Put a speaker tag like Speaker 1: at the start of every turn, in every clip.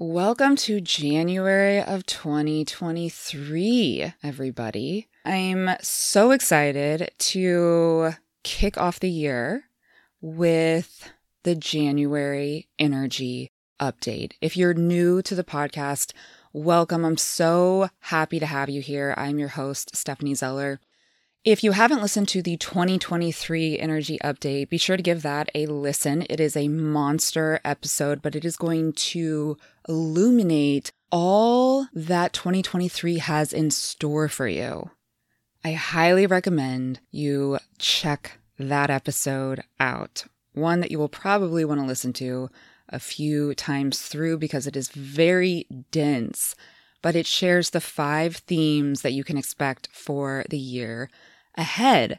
Speaker 1: Welcome to January of 2023, everybody. I'm so excited to kick off the year with the January energy update. If you're new to the podcast, welcome. I'm so happy to have you here. I'm your host, Stephanie Zeller. If you haven't listened to the 2023 energy update, be sure to give that a listen. It is a monster episode, but it is going to illuminate all that 2023 has in store for you. I highly recommend you check that episode out. One that you will probably want to listen to a few times through because it is very dense, but it shares the five themes that you can expect for the year ahead.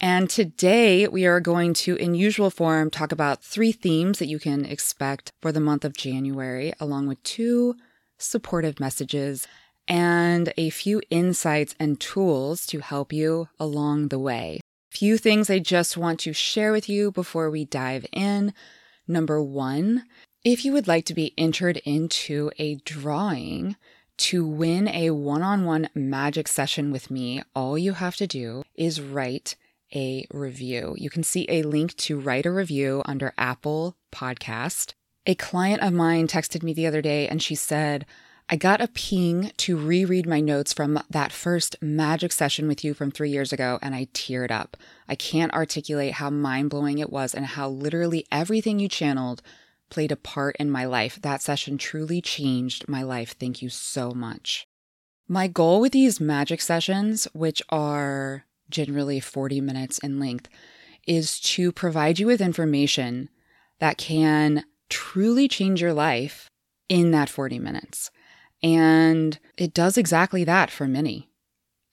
Speaker 1: And today we are going to, in usual form, talk about three themes that you can expect for the month of January, along with two supportive messages and a few insights and tools to help you along the way. Few things I just want to share with you before we dive in. Number one, if you would like to be entered into a drawing to win a one on one magic session with me, all you have to do is write a review. You can see a link to write a review under Apple Podcast. A client of mine texted me the other day and she said, I got a ping to reread my notes from that first magic session with you from three years ago, and I teared up. I can't articulate how mind blowing it was and how literally everything you channeled played a part in my life. That session truly changed my life. Thank you so much. My goal with these magic sessions, which are generally 40 minutes in length, is to provide you with information that can truly change your life in that 40 minutes. And it does exactly that for many.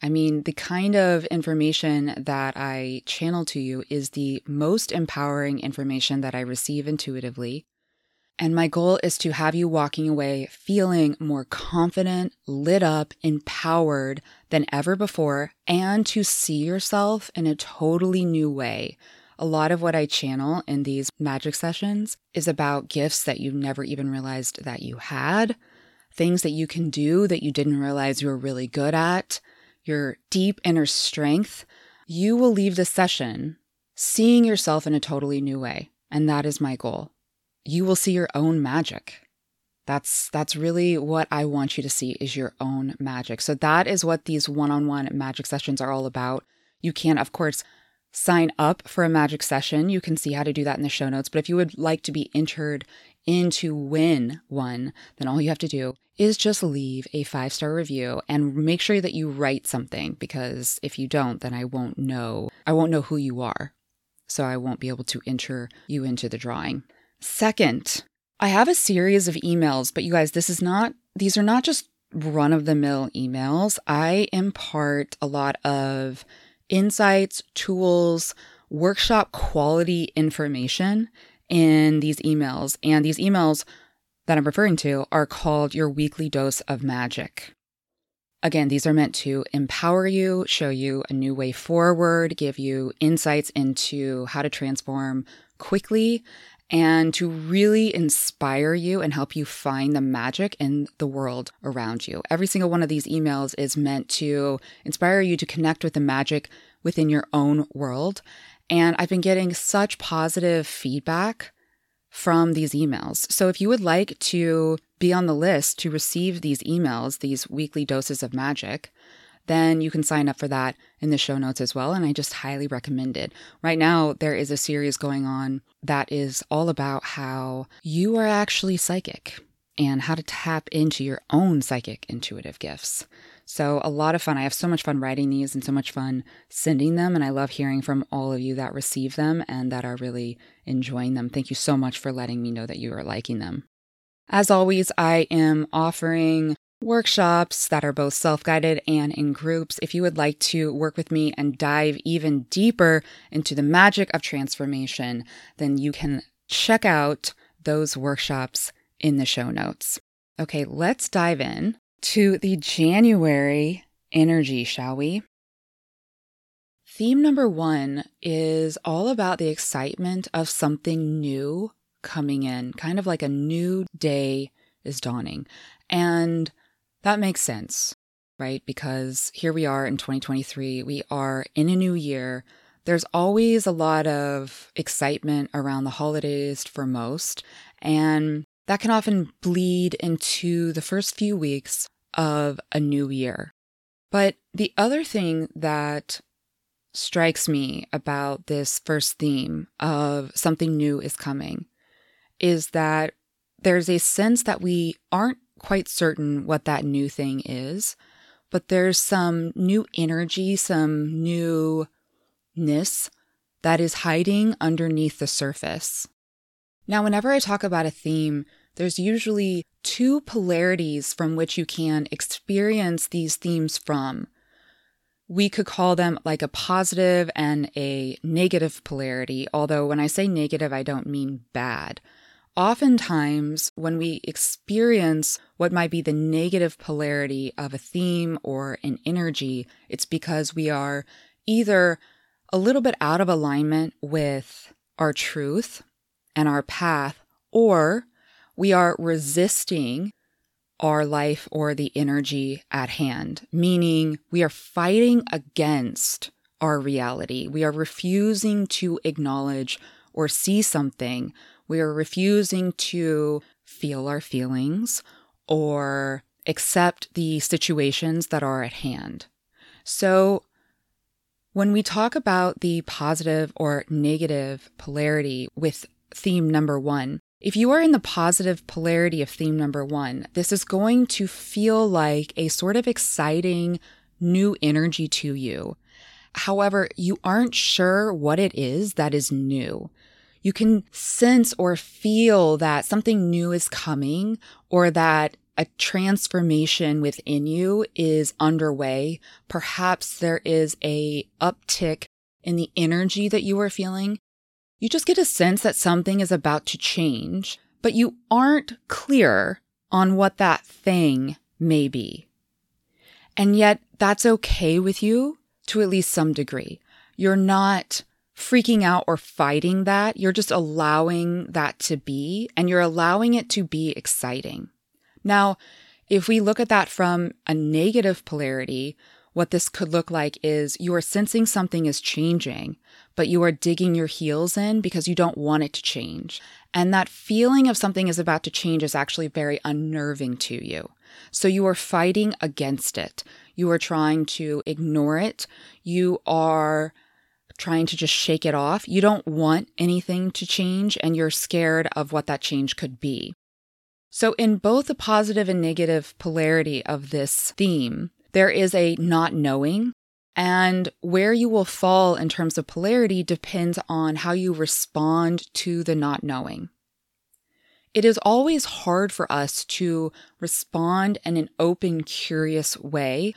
Speaker 1: I mean, the kind of information that I channel to you is the most empowering information that I receive intuitively. And my goal is to have you walking away feeling more confident, lit up, empowered than ever before, and to see yourself in a totally new way. A lot of what I channel in these magic sessions is about gifts that you never even realized that you had, things that you can do that you didn't realize you were really good at, your deep inner strength. You will leave the session seeing yourself in a totally new way. And that is my goal you will see your own magic. That's that's really what I want you to see is your own magic. So that is what these one-on-one magic sessions are all about. You can of course sign up for a magic session. You can see how to do that in the show notes, but if you would like to be entered into win one, then all you have to do is just leave a five-star review and make sure that you write something because if you don't, then I won't know. I won't know who you are. So I won't be able to enter you into the drawing. Second, I have a series of emails, but you guys, this is not, these are not just run of the mill emails. I impart a lot of insights, tools, workshop quality information in these emails. And these emails that I'm referring to are called your weekly dose of magic. Again, these are meant to empower you, show you a new way forward, give you insights into how to transform quickly and to really inspire you and help you find the magic in the world around you. Every single one of these emails is meant to inspire you to connect with the magic within your own world. And I've been getting such positive feedback from these emails. So if you would like to be on the list to receive these emails, these weekly doses of magic, then you can sign up for that in the show notes as well. And I just highly recommend it. Right now, there is a series going on that is all about how you are actually psychic and how to tap into your own psychic intuitive gifts. So, a lot of fun. I have so much fun writing these and so much fun sending them. And I love hearing from all of you that receive them and that are really enjoying them. Thank you so much for letting me know that you are liking them. As always, I am offering workshops that are both self guided and in groups. If you would like to work with me and dive even deeper into the magic of transformation, then you can check out those workshops in the show notes. Okay, let's dive in to the January energy, shall we? Theme number one is all about the excitement of something new coming in, kind of like a new day is dawning. And that makes sense, right? Because here we are in 2023, we are in a new year. There's always a lot of excitement around the holidays for most, and that can often bleed into the first few weeks of a new year. But the other thing that strikes me about this first theme of something new is coming is that there's a sense that we aren't quite certain what that new thing is, but there's some new energy, some newness that is hiding underneath the surface. Now, whenever I talk about a theme, there's usually two polarities from which you can experience these themes from. We could call them like a positive and a negative polarity, although when I say negative, I don't mean bad. Oftentimes, when we experience what might be the negative polarity of a theme or an energy, it's because we are either a little bit out of alignment with our truth and our path, or we are resisting our life or the energy at hand, meaning we are fighting against our reality. We are refusing to acknowledge or see something. We are refusing to feel our feelings or accept the situations that are at hand. So, when we talk about the positive or negative polarity with theme number one, if you are in the positive polarity of theme number one, this is going to feel like a sort of exciting new energy to you. However, you aren't sure what it is that is new. You can sense or feel that something new is coming or that a transformation within you is underway. Perhaps there is a uptick in the energy that you are feeling you just get a sense that something is about to change, but you aren't clear on what that thing may be. And yet, that's okay with you to at least some degree. You're not freaking out or fighting that. You're just allowing that to be, and you're allowing it to be exciting. Now, if we look at that from a negative polarity, what this could look like is you are sensing something is changing, but you are digging your heels in because you don't want it to change. And that feeling of something is about to change is actually very unnerving to you. So you are fighting against it. You are trying to ignore it. You are trying to just shake it off. You don't want anything to change and you're scared of what that change could be. So, in both the positive and negative polarity of this theme, there is a not knowing, and where you will fall in terms of polarity depends on how you respond to the not knowing. It is always hard for us to respond in an open, curious way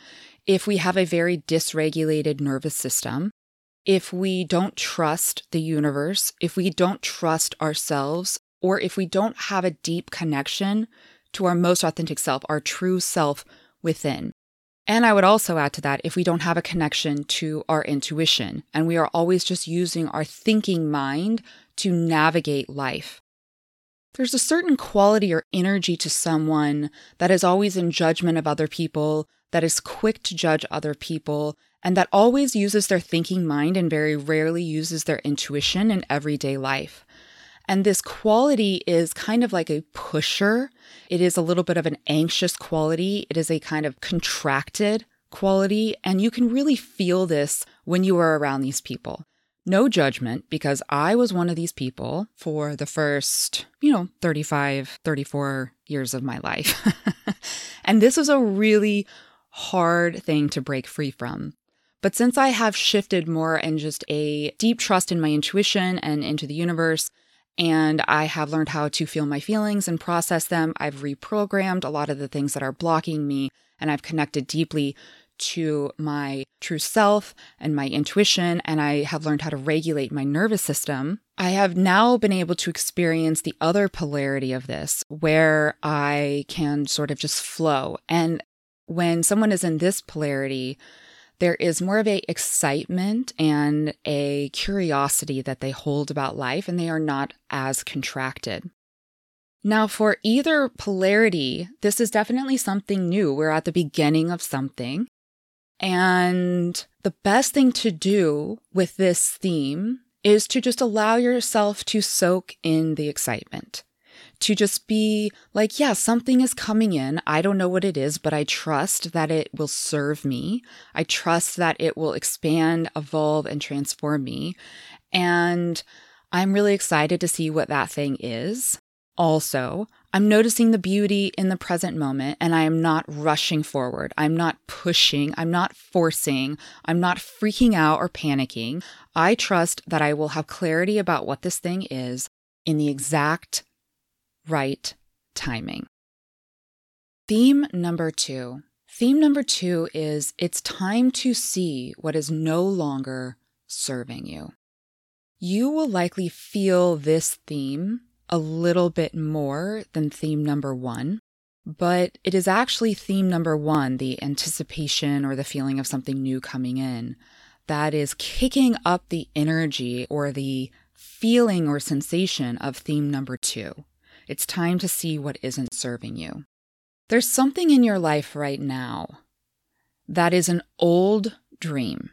Speaker 1: if we have a very dysregulated nervous system, if we don't trust the universe, if we don't trust ourselves, or if we don't have a deep connection to our most authentic self, our true self within. And I would also add to that if we don't have a connection to our intuition and we are always just using our thinking mind to navigate life. There's a certain quality or energy to someone that is always in judgment of other people, that is quick to judge other people, and that always uses their thinking mind and very rarely uses their intuition in everyday life. And this quality is kind of like a pusher. It is a little bit of an anxious quality. It is a kind of contracted quality. And you can really feel this when you are around these people. No judgment, because I was one of these people for the first, you know, 35, 34 years of my life. and this was a really hard thing to break free from. But since I have shifted more in just a deep trust in my intuition and into the universe, and I have learned how to feel my feelings and process them. I've reprogrammed a lot of the things that are blocking me, and I've connected deeply to my true self and my intuition, and I have learned how to regulate my nervous system. I have now been able to experience the other polarity of this, where I can sort of just flow. And when someone is in this polarity, there is more of a excitement and a curiosity that they hold about life and they are not as contracted. Now, for either polarity, this is definitely something new. We're at the beginning of something. And the best thing to do with this theme is to just allow yourself to soak in the excitement. To just be like, yeah, something is coming in. I don't know what it is, but I trust that it will serve me. I trust that it will expand, evolve, and transform me. And I'm really excited to see what that thing is. Also, I'm noticing the beauty in the present moment and I am not rushing forward. I'm not pushing. I'm not forcing. I'm not freaking out or panicking. I trust that I will have clarity about what this thing is in the exact right timing. Theme number two. Theme number two is it's time to see what is no longer serving you. You will likely feel this theme a little bit more than theme number one, but it is actually theme number one, the anticipation or the feeling of something new coming in, that is kicking up the energy or the feeling or sensation of theme number two. It's time to see what isn't serving you. There's something in your life right now that is an old dream.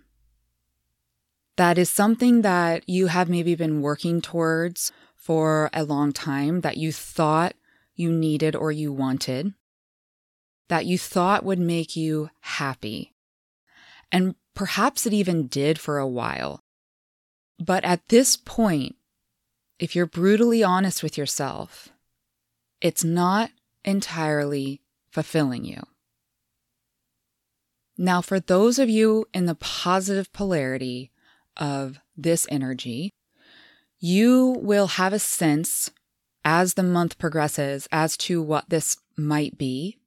Speaker 1: That is something that you have maybe been working towards for a long time that you thought you needed or you wanted, that you thought would make you happy. And perhaps it even did for a while. But at this point, if you're brutally honest with yourself, it's not entirely fulfilling you. Now, for those of you in the positive polarity of this energy, you will have a sense as the month progresses as to what this might be.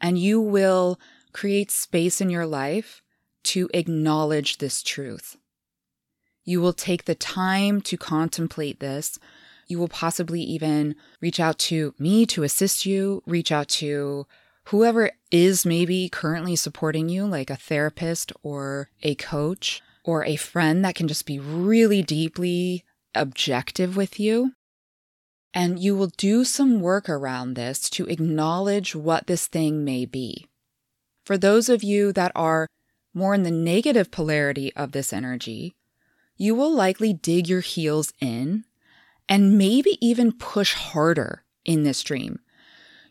Speaker 1: And you will create space in your life to acknowledge this truth. You will take the time to contemplate this. You will possibly even reach out to me to assist you, reach out to whoever is maybe currently supporting you, like a therapist or a coach or a friend that can just be really deeply objective with you. And you will do some work around this to acknowledge what this thing may be. For those of you that are more in the negative polarity of this energy, you will likely dig your heels in and maybe even push harder in this dream.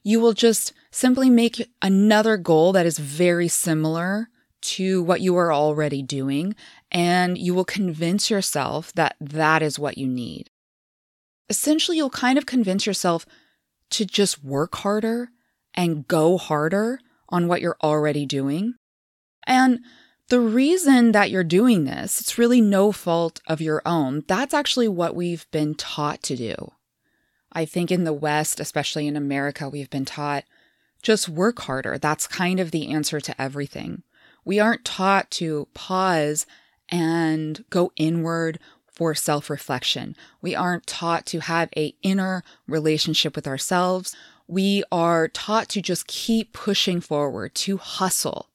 Speaker 1: You will just simply make another goal that is very similar to what you are already doing, and you will convince yourself that that is what you need. Essentially, you'll kind of convince yourself to just work harder and go harder on what you're already doing. And the reason that you're doing this, it's really no fault of your own. That's actually what we've been taught to do. I think in the West, especially in America, we've been taught just work harder. That's kind of the answer to everything. We aren't taught to pause and go inward for self-reflection. We aren't taught to have a inner relationship with ourselves. We are taught to just keep pushing forward, to hustle.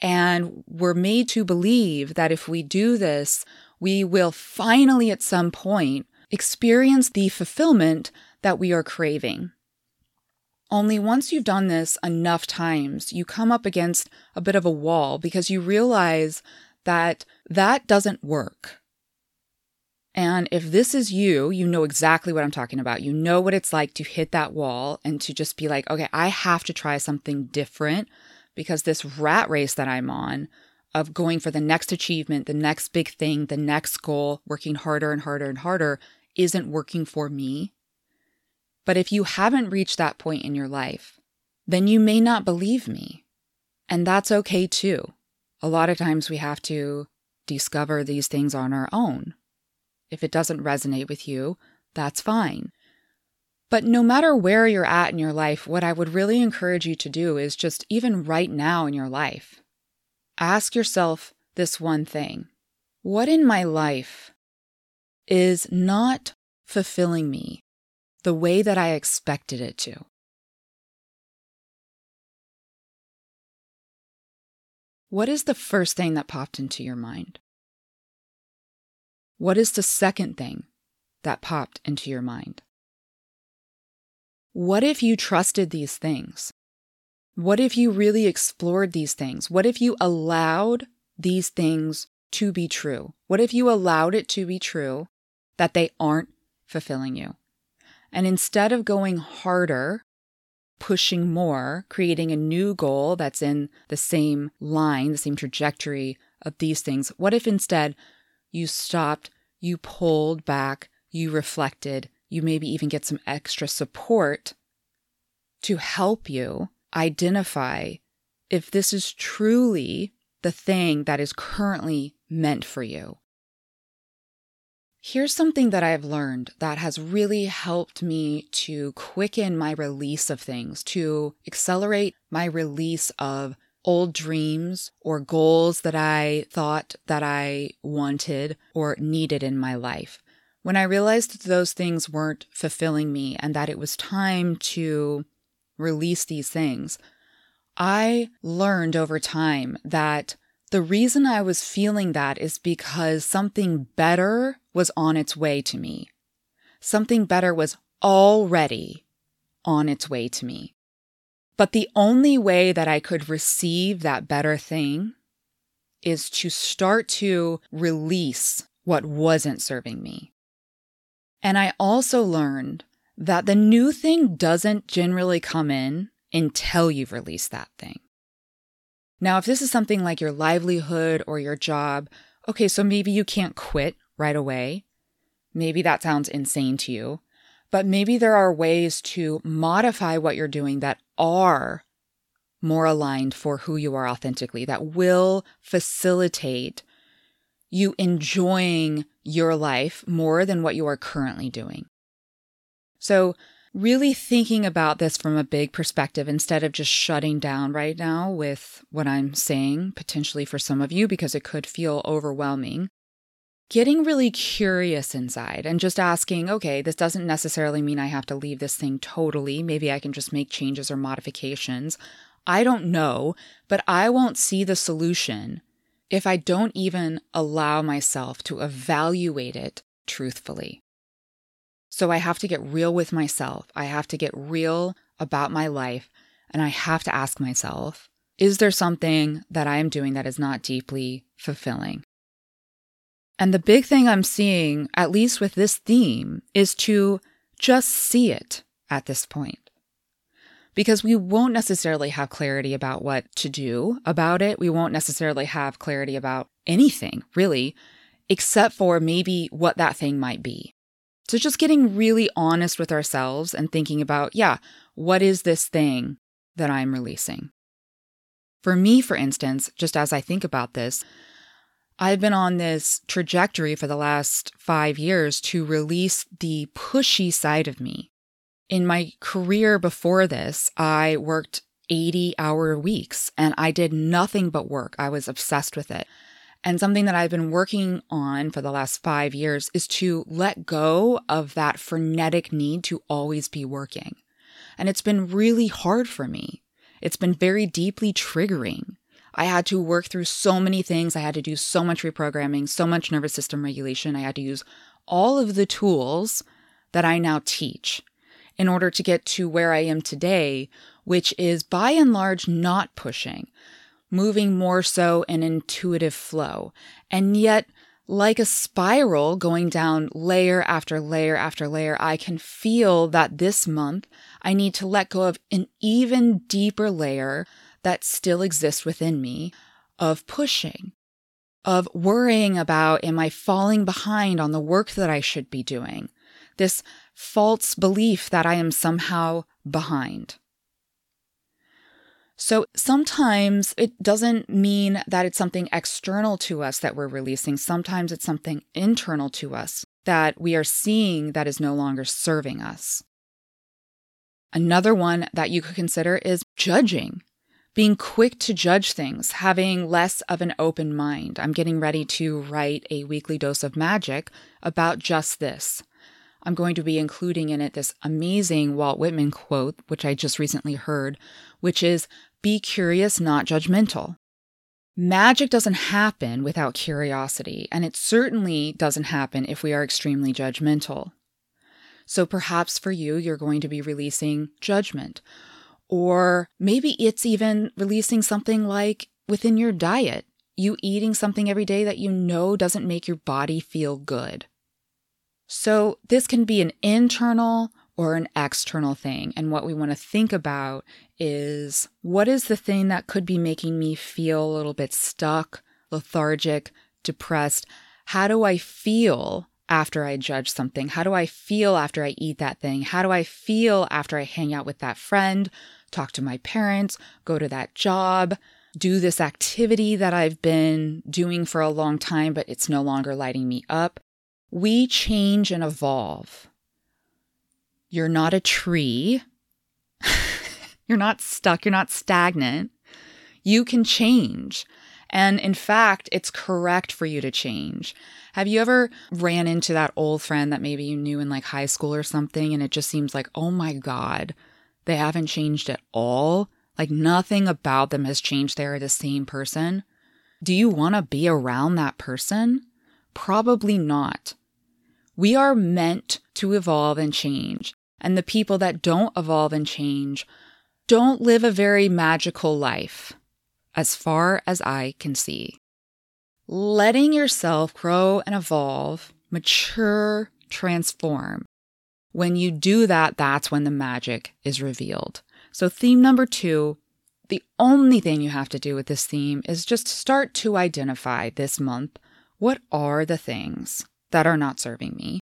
Speaker 1: And we're made to believe that if we do this, we will finally at some point experience the fulfillment that we are craving. Only once you've done this enough times, you come up against a bit of a wall because you realize that that doesn't work. And if this is you, you know exactly what I'm talking about. You know what it's like to hit that wall and to just be like, okay, I have to try something different because this rat race that I'm on of going for the next achievement, the next big thing, the next goal, working harder and harder and harder isn't working for me. But if you haven't reached that point in your life, then you may not believe me. And that's okay too. A lot of times we have to discover these things on our own. If it doesn't resonate with you, that's fine. But no matter where you're at in your life, what I would really encourage you to do is just even right now in your life, ask yourself this one thing What in my life is not fulfilling me the way that I expected it to. What is the first thing that popped into your mind? What is the second thing that popped into your mind? What if you trusted these things? What if you really explored these things? What if you allowed these things to be true? What if you allowed it to be true that they aren't fulfilling you? And instead of going harder, pushing more, creating a new goal that's in the same line, the same trajectory of these things, what if instead you stopped, you pulled back, you reflected, you maybe even get some extra support to help you identify if this is truly the thing that is currently meant for you. Here's something that I've learned that has really helped me to quicken my release of things, to accelerate my release of old dreams or goals that I thought that I wanted or needed in my life. When I realized that those things weren't fulfilling me and that it was time to release these things, I learned over time that the reason I was feeling that is because something better was on its way to me. Something better was already on its way to me. But the only way that I could receive that better thing is to start to release what wasn't serving me. And I also learned that the new thing doesn't generally come in until you've released that thing. Now, if this is something like your livelihood or your job, okay, so maybe you can't quit right away. Maybe that sounds insane to you, but maybe there are ways to modify what you're doing that are more aligned for who you are authentically, that will facilitate you enjoying your life more than what you are currently doing. So, really thinking about this from a big perspective instead of just shutting down right now with what I'm saying, potentially for some of you, because it could feel overwhelming. Getting really curious inside and just asking, okay, this doesn't necessarily mean I have to leave this thing totally. Maybe I can just make changes or modifications. I don't know, but I won't see the solution if I don't even allow myself to evaluate it truthfully. So I have to get real with myself. I have to get real about my life. And I have to ask myself, is there something that I am doing that is not deeply fulfilling? And the big thing I'm seeing, at least with this theme, is to just see it at this point. Because we won't necessarily have clarity about what to do about it. We won't necessarily have clarity about anything, really, except for maybe what that thing might be. So just getting really honest with ourselves and thinking about, yeah, what is this thing that I'm releasing? For me, for instance, just as I think about this, I've been on this trajectory for the last five years to release the pushy side of me. In my career before this, I worked 80 hour weeks and I did nothing but work. I was obsessed with it. And something that I've been working on for the last five years is to let go of that frenetic need to always be working. And it's been really hard for me. It's been very deeply triggering. I had to work through so many things. I had to do so much reprogramming, so much nervous system regulation. I had to use all of the tools that I now teach in order to get to where I am today, which is by and large not pushing moving more so an intuitive flow. And yet, like a spiral going down layer after layer after layer, I can feel that this month I need to let go of an even deeper layer that still exists within me of pushing, of worrying about am I falling behind on the work that I should be doing? This false belief that I am somehow behind. So sometimes it doesn't mean that it's something external to us that we're releasing. Sometimes it's something internal to us that we are seeing that is no longer serving us. Another one that you could consider is judging, being quick to judge things, having less of an open mind. I'm getting ready to write a weekly dose of magic about just this. I'm going to be including in it this amazing Walt Whitman quote, which I just recently heard, which is be curious, not judgmental. Magic doesn't happen without curiosity, and it certainly doesn't happen if we are extremely judgmental. So perhaps for you, you're going to be releasing judgment. Or maybe it's even releasing something like within your diet, you eating something every day that you know doesn't make your body feel good. So this can be an internal or an external thing. And what we want to think about is what is the thing that could be making me feel a little bit stuck, lethargic, depressed? How do I feel after I judge something? How do I feel after I eat that thing? How do I feel after I hang out with that friend, talk to my parents, go to that job, do this activity that I've been doing for a long time, but it's no longer lighting me up? We change and evolve. You're not a tree. you're not stuck. You're not stagnant. You can change. And in fact, it's correct for you to change. Have you ever ran into that old friend that maybe you knew in like high school or something, and it just seems like, oh my God, they haven't changed at all? Like nothing about them has changed. They're the same person. Do you want to be around that person? Probably not. We are meant to evolve and change. And the people that don't evolve and change don't live a very magical life, as far as I can see. Letting yourself grow and evolve, mature, transform. When you do that, that's when the magic is revealed. So, theme number two the only thing you have to do with this theme is just start to identify this month what are the things that are not serving me.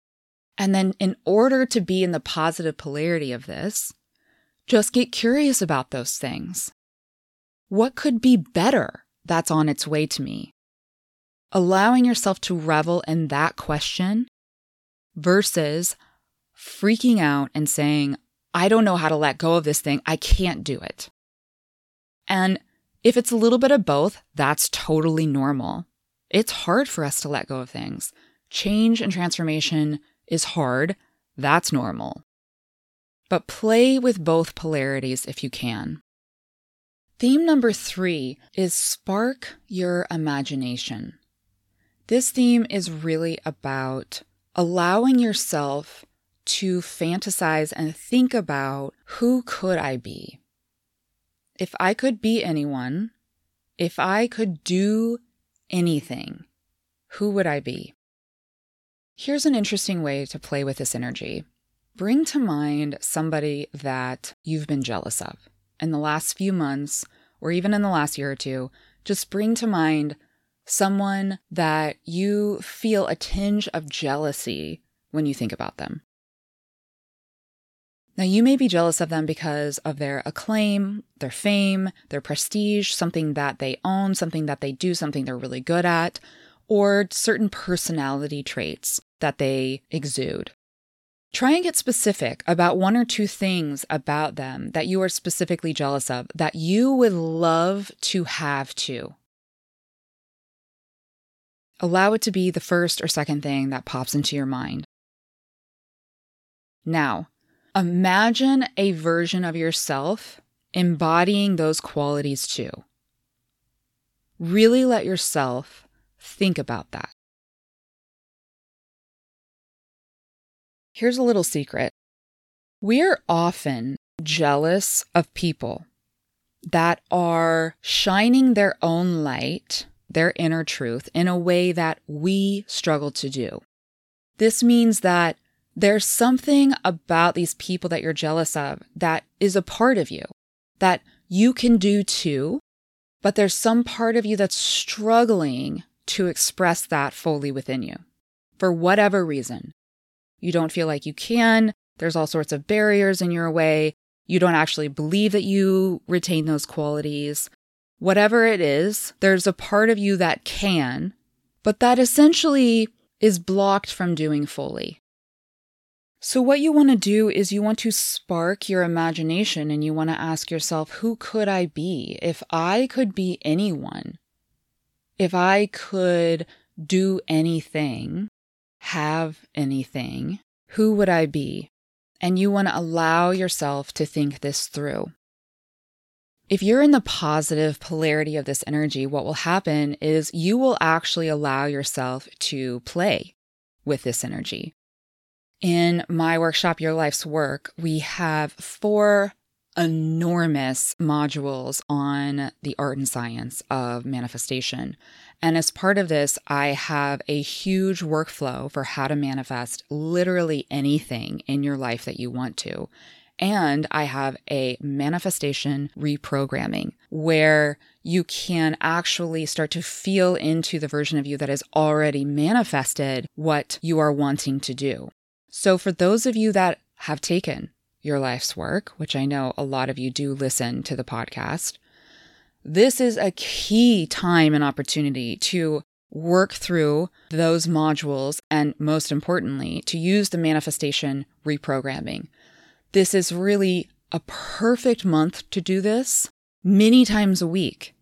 Speaker 1: And then, in order to be in the positive polarity of this, just get curious about those things. What could be better that's on its way to me? Allowing yourself to revel in that question versus freaking out and saying, I don't know how to let go of this thing. I can't do it. And if it's a little bit of both, that's totally normal. It's hard for us to let go of things. Change and transformation is hard. That's normal. But play with both polarities if you can. Theme number three is spark your imagination. This theme is really about allowing yourself to fantasize and think about who could I be? If I could be anyone, if I could do anything, who would I be? Here's an interesting way to play with this energy. Bring to mind somebody that you've been jealous of in the last few months, or even in the last year or two. Just bring to mind someone that you feel a tinge of jealousy when you think about them. Now, you may be jealous of them because of their acclaim, their fame, their prestige, something that they own, something that they do, something they're really good at, or certain personality traits that they exude. Try and get specific about one or two things about them that you are specifically jealous of that you would love to have too. Allow it to be the first or second thing that pops into your mind. Now, Imagine a version of yourself embodying those qualities too. Really let yourself think about that. Here's a little secret we're often jealous of people that are shining their own light, their inner truth, in a way that we struggle to do. This means that there's something about these people that you're jealous of that is a part of you that you can do too, but there's some part of you that's struggling to express that fully within you for whatever reason. You don't feel like you can. There's all sorts of barriers in your way. You don't actually believe that you retain those qualities. Whatever it is, there's a part of you that can, but that essentially is blocked from doing fully. So, what you want to do is you want to spark your imagination and you want to ask yourself, who could I be? If I could be anyone, if I could do anything, have anything, who would I be? And you want to allow yourself to think this through. If you're in the positive polarity of this energy, what will happen is you will actually allow yourself to play with this energy In my workshop, Your Life's Work, we have four enormous modules on the art and science of manifestation. And as part of this, I have a huge workflow for how to manifest literally anything in your life that you want to. And I have a manifestation reprogramming where you can actually start to feel into the version of you that has already manifested what you are wanting to do. So, for those of you that have taken your life's work, which I know a lot of you do listen to the podcast, this is a key time and opportunity to work through those modules and, most importantly, to use the manifestation reprogramming. This is really a perfect month to do this many times a week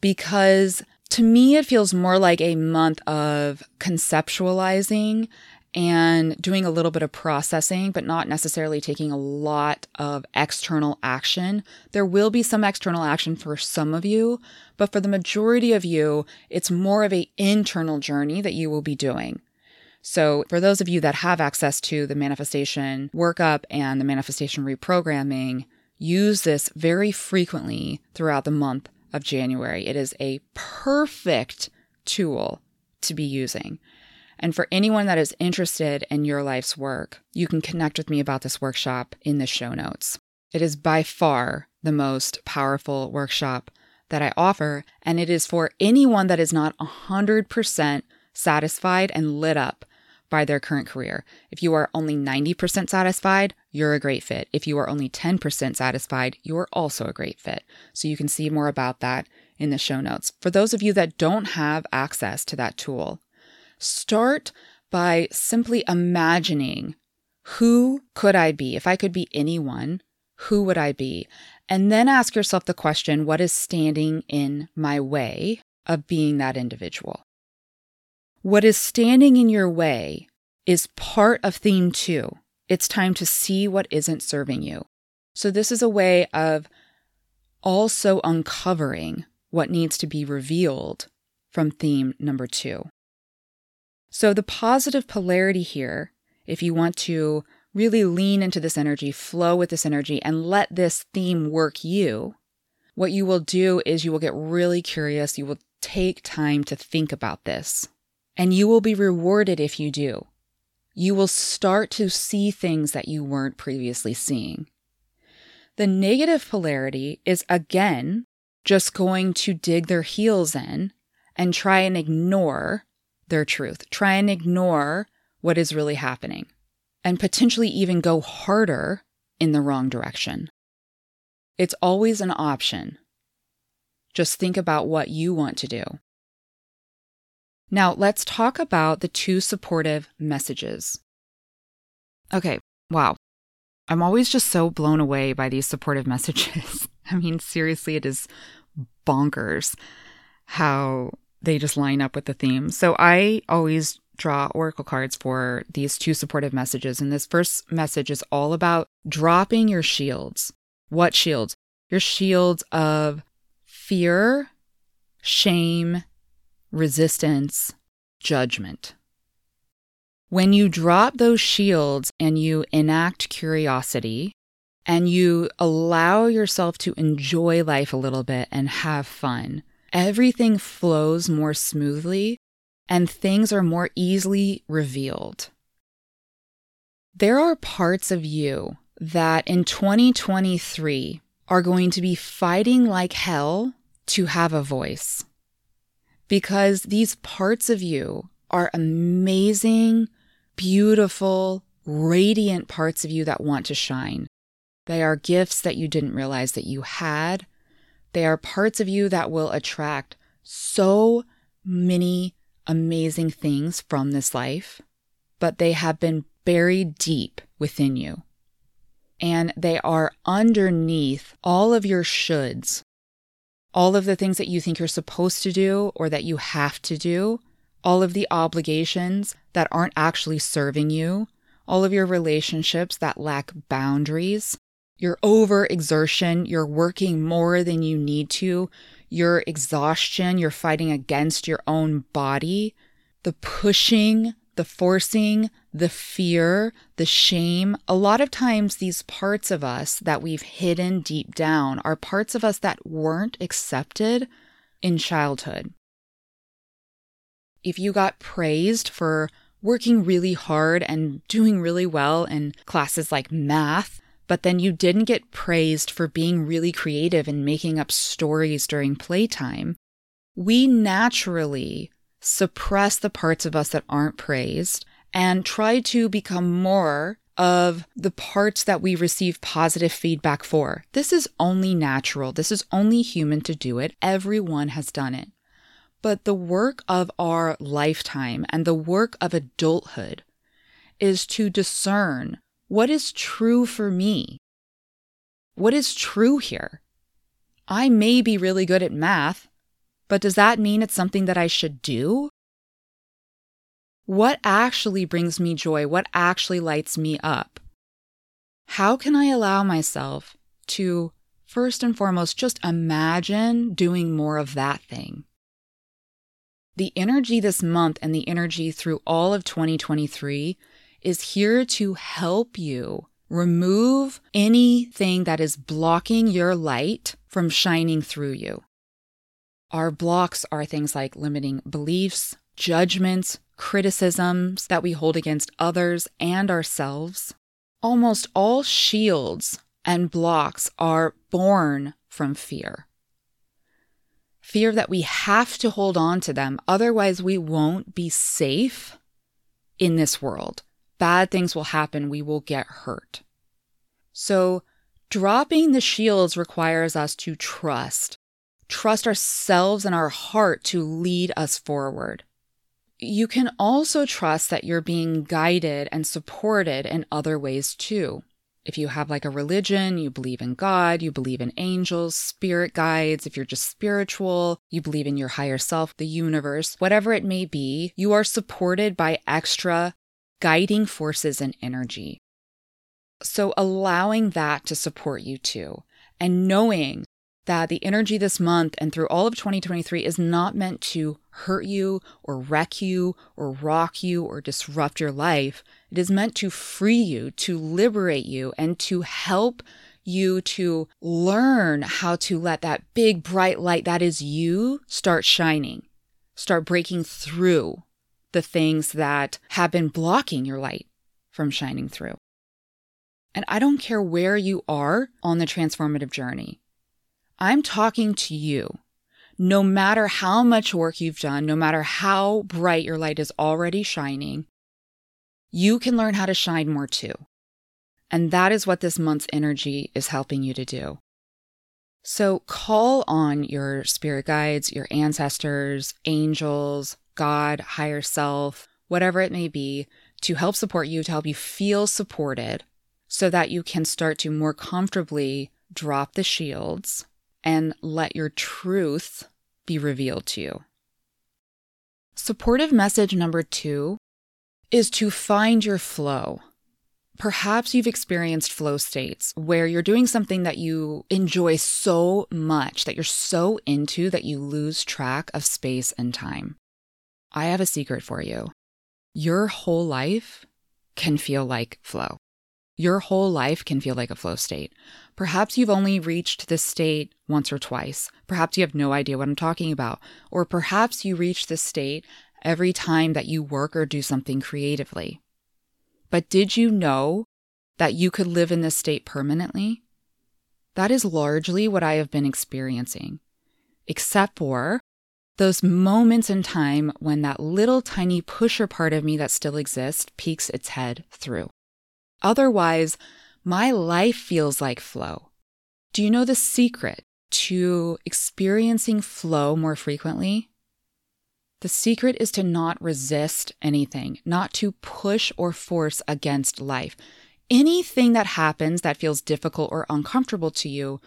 Speaker 1: because to me, it feels more like a month of conceptualizing and doing a little bit of processing, but not necessarily taking a lot of external action. There will be some external action for some of you, but for the majority of you, it's more of a internal journey that you will be doing. So, for those of you that have access to the manifestation workup and the manifestation reprogramming, use this very frequently throughout the month of January. It is a perfect tool to be using. And for anyone that is interested in your life's work, you can connect with me about this workshop in the show notes. It is by far the most powerful workshop that I offer, and it is for anyone that is not 100% satisfied and lit up by their current career. If you are only 90% satisfied, you're a great fit. If you are only 10% satisfied, you are also a great fit. So you can see more about that in the show notes. For those of you that don't have access to that tool, Start by simply imagining who could I be? If I could be anyone, who would I be? And then ask yourself the question what is standing in my way of being that individual? What is standing in your way is part of theme two. It's time to see what isn't serving you. So, this is a way of also uncovering what needs to be revealed from theme number two. So, the positive polarity here, if you want to really lean into this energy, flow with this energy, and let this theme work you, what you will do is you will get really curious. You will take time to think about this, and you will be rewarded if you do. You will start to see things that you weren't previously seeing. The negative polarity is again just going to dig their heels in and try and ignore their truth, try and ignore what is really happening, and potentially even go harder in the wrong direction. It's always an option. Just think about what you want to do. Now, let's talk about the two supportive messages. Okay, wow. I'm always just so blown away by these supportive messages. I mean, seriously, it is bonkers how they just line up with the theme. So I always draw oracle cards for these two supportive messages. And this first message is all about dropping your shields. What shields? Your shields of fear, shame, resistance, judgment. When you drop those shields and you enact curiosity and you allow yourself to enjoy life a little bit and have fun, everything flows more smoothly and things are more easily revealed. There are parts of you that in 2023 are going to be fighting like hell to have a voice because these parts of you are amazing, beautiful, radiant parts of you that want to shine. They are gifts that you didn't realize that you had they are parts of you that will attract so many amazing things from this life, but they have been buried deep within you. And they are underneath all of your shoulds, all of the things that you think you're supposed to do or that you have to do, all of the obligations that aren't actually serving you, all of your relationships that lack boundaries, your overexertion, you're working more than you need to, your exhaustion, you're fighting against your own body, the pushing, the forcing, the fear, the shame. A lot of times, these parts of us that we've hidden deep down are parts of us that weren't accepted in childhood. If you got praised for working really hard and doing really well in classes like math, but then you didn't get praised for being really creative and making up stories during playtime, we naturally suppress the parts of us that aren't praised and try to become more of the parts that we receive positive feedback for. This is only natural. This is only human to do it. Everyone has done it. But the work of our lifetime and the work of adulthood is to discern what is true for me. What is true here? I may be really good at math, but does that mean it's something that I should do? What actually brings me joy? What actually lights me up? How can I allow myself to, first and foremost, just imagine doing more of that thing? The energy this month and the energy through all of 2023 is here to help you remove anything that is blocking your light from shining through you. Our blocks are things like limiting beliefs, judgments, criticisms that we hold against others and ourselves. Almost all shields and blocks are born from fear. Fear that we have to hold on to them, otherwise, we won't be safe in this world. Bad things will happen, we will get hurt. So, dropping the shields requires us to trust trust ourselves and our heart to lead us forward. You can also trust that you're being guided and supported in other ways too. If you have like a religion, you believe in God, you believe in angels, spirit guides, if you're just spiritual, you believe in your higher self, the universe, whatever it may be, you are supported by extra guiding forces and energy. So allowing that to support you too, and knowing that the energy this month and through all of 2023 is not meant to hurt you or wreck you or rock you or disrupt your life. It is meant to free you, to liberate you, and to help you to learn how to let that big bright light that is you start shining, start breaking through the things that have been blocking your light from shining through. And I don't care where you are on the transformative journey. I'm talking to you. No matter how much work you've done, no matter how bright your light is already shining, you can learn how to shine more too. And that is what this month's energy is helping you to do. So call on your spirit guides, your ancestors, angels, God, higher self, whatever it may be, to help support you, to help you feel supported so that you can start to more comfortably drop the shields and let your truth be revealed to you. Supportive message number two is to find your flow. Perhaps you've experienced flow states where you're doing something that you enjoy so much, that you're so into that you lose track of space and time. I have a secret for you. Your whole life can feel like flow. Your whole life can feel like a flow state. Perhaps you've only reached this state once or twice. Perhaps you have no idea what I'm talking about. Or perhaps you reach this state every time that you work or do something creatively. But did you know that you could live in this state permanently? That is largely what I have been experiencing, except for those moments in time when that little tiny pusher part of me that still exists peeks its head through. Otherwise, my life feels like flow. Do you know the secret to experiencing flow more frequently? The secret is to not resist anything, not to push or force against life. Anything that happens that feels difficult or uncomfortable to you,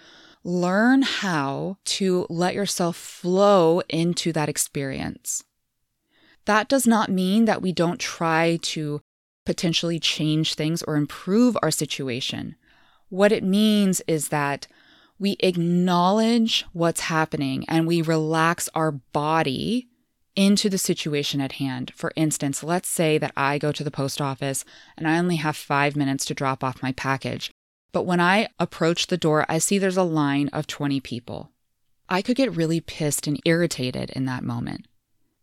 Speaker 1: learn how to let yourself flow into that experience. That does not mean that we don't try to potentially change things or improve our situation. What it means is that we acknowledge what's happening and we relax our body into the situation at hand. For instance, let's say that I go to the post office and I only have five minutes to drop off my package. But when I approach the door, I see there's a line of 20 people. I could get really pissed and irritated in that moment.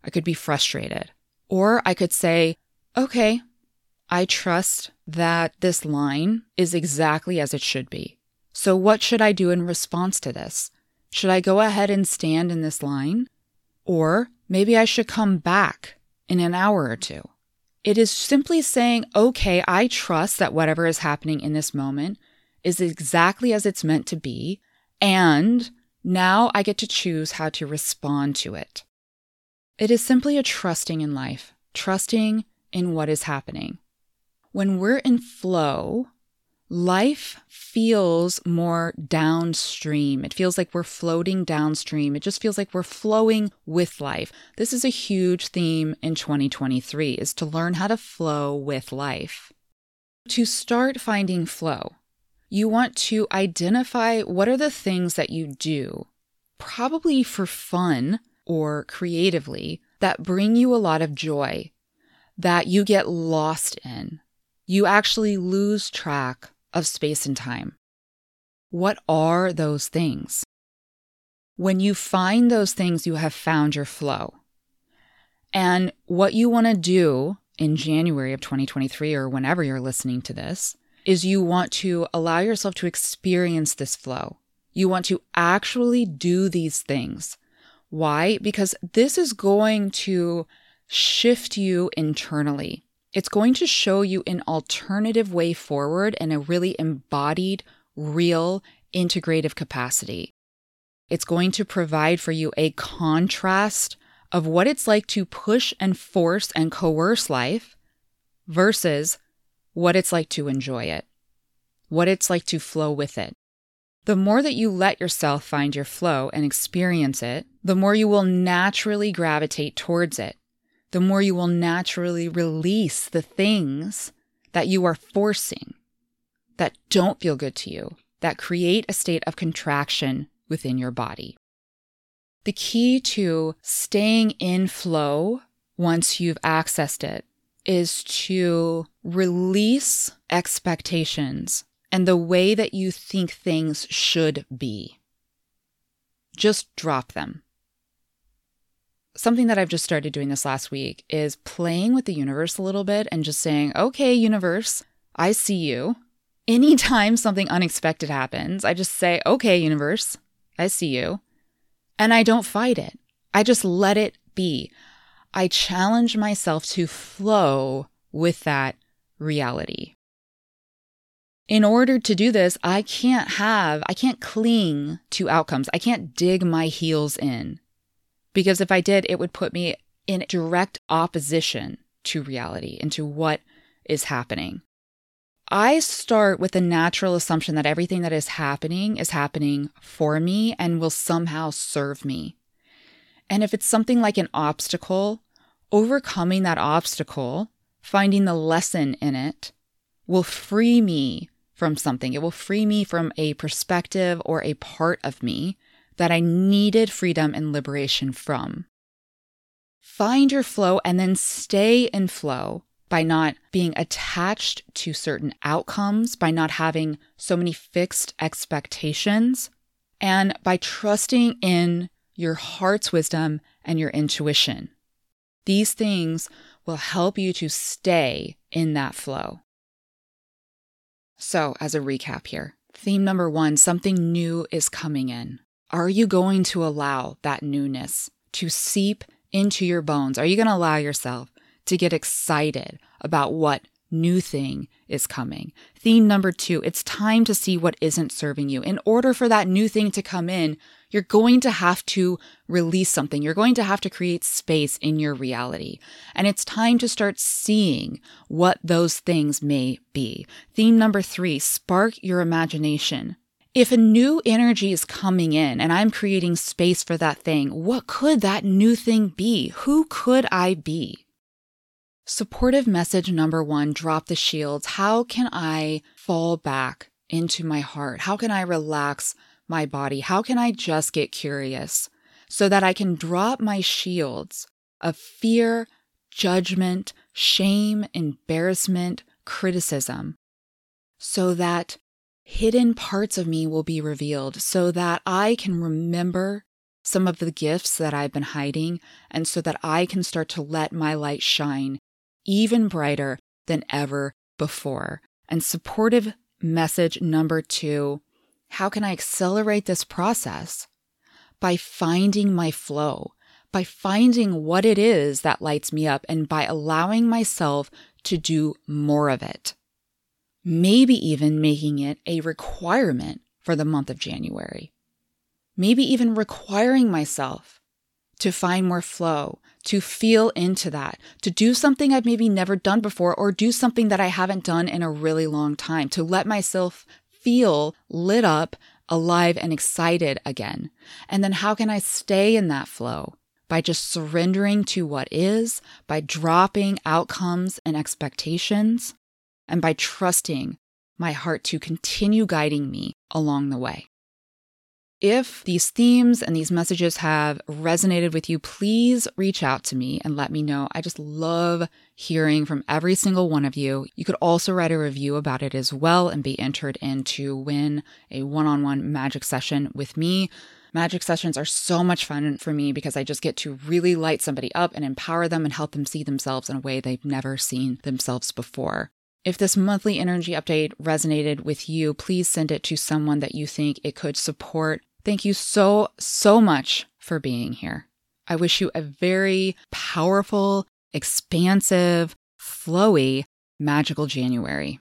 Speaker 1: I could be frustrated. Or I could say, okay, I trust that this line is exactly as it should be. So, what should I do in response to this? Should I go ahead and stand in this line? Or maybe I should come back in an hour or two. It is simply saying, okay, I trust that whatever is happening in this moment is exactly as it's meant to be. And now I get to choose how to respond to it. It is simply a trusting in life, trusting in what is happening. When we're in flow, life feels more downstream. It feels like we're floating downstream. It just feels like we're flowing with life. This is a huge theme in 2023 is to learn how to flow with life. To start finding flow, you want to identify what are the things that you do, probably for fun or creatively, that bring you a lot of joy, that you get lost in. You actually lose track of space and time. What are those things? When you find those things, you have found your flow. And what you want to do in January of 2023 or whenever you're listening to this is you want to allow yourself to experience this flow. You want to actually do these things. Why? Because this is going to shift you internally. It's going to show you an alternative way forward and a really embodied, real, integrative capacity. It's going to provide for you a contrast of what it's like to push and force and coerce life versus what it's like to enjoy it, what it's like to flow with it. The more that you let yourself find your flow and experience it, the more you will naturally gravitate towards it the more you will naturally release the things that you are forcing that don't feel good to you, that create a state of contraction within your body. The key to staying in flow once you've accessed it is to release expectations and the way that you think things should be. Just drop them something that I've just started doing this last week is playing with the universe a little bit and just saying, okay, universe, I see you. Anytime something unexpected happens, I just say, okay, universe, I see you. And I don't fight it. I just let it be. I challenge myself to flow with that reality. In order to do this, I can't have, I can't cling to outcomes. I can't dig my heels in. Because if I did, it would put me in direct opposition to reality and to what is happening. I start with the natural assumption that everything that is happening is happening for me and will somehow serve me. And if it's something like an obstacle, overcoming that obstacle, finding the lesson in it, will free me from something. It will free me from a perspective or a part of me that I needed freedom and liberation from. Find your flow and then stay in flow by not being attached to certain outcomes, by not having so many fixed expectations, and by trusting in your heart's wisdom and your intuition. These things will help you to stay in that flow. So, as a recap here, theme number one something new is coming in. Are you going to allow that newness to seep into your bones? Are you going to allow yourself to get excited about what new thing is coming? Theme number two, it's time to see what isn't serving you. In order for that new thing to come in, you're going to have to release something. You're going to have to create space in your reality. And it's time to start seeing what those things may be. Theme number three, spark your imagination. If a new energy is coming in and I'm creating space for that thing, what could that new thing be? Who could I be? Supportive message number one drop the shields. How can I fall back into my heart? How can I relax my body? How can I just get curious so that I can drop my shields of fear, judgment, shame, embarrassment, criticism, so that hidden parts of me will be revealed, so that I can remember some of the gifts that I've been hiding, and so that I can start to let my light shine even brighter than ever before. And supportive message number two how can I accelerate this process? By finding my flow, by finding what it is that lights me up, and by allowing myself to do more of it. Maybe even making it a requirement for the month of January maybe even requiring myself to find more flow, to feel into that, to do something I've maybe never done before, or do something that I haven't done in a really long time, to let myself feel lit up, alive, and excited again. And then how can I stay in that flow? By just surrendering to what is, by dropping outcomes and expectations, and by trusting my heart to continue guiding me along the way. If these themes and these messages have resonated with you, please reach out to me and let me know. I just love hearing from every single one of you. You could also write a review about it as well and be entered in to win a one on one magic session with me. Magic sessions are so much fun for me because I just get to really light somebody up and empower them and help them see themselves in a way they've never seen themselves before. If this monthly energy update resonated with you, please send it to someone that you think it could support Thank you so, so much for being here. I wish you a very powerful, expansive, flowy, magical January.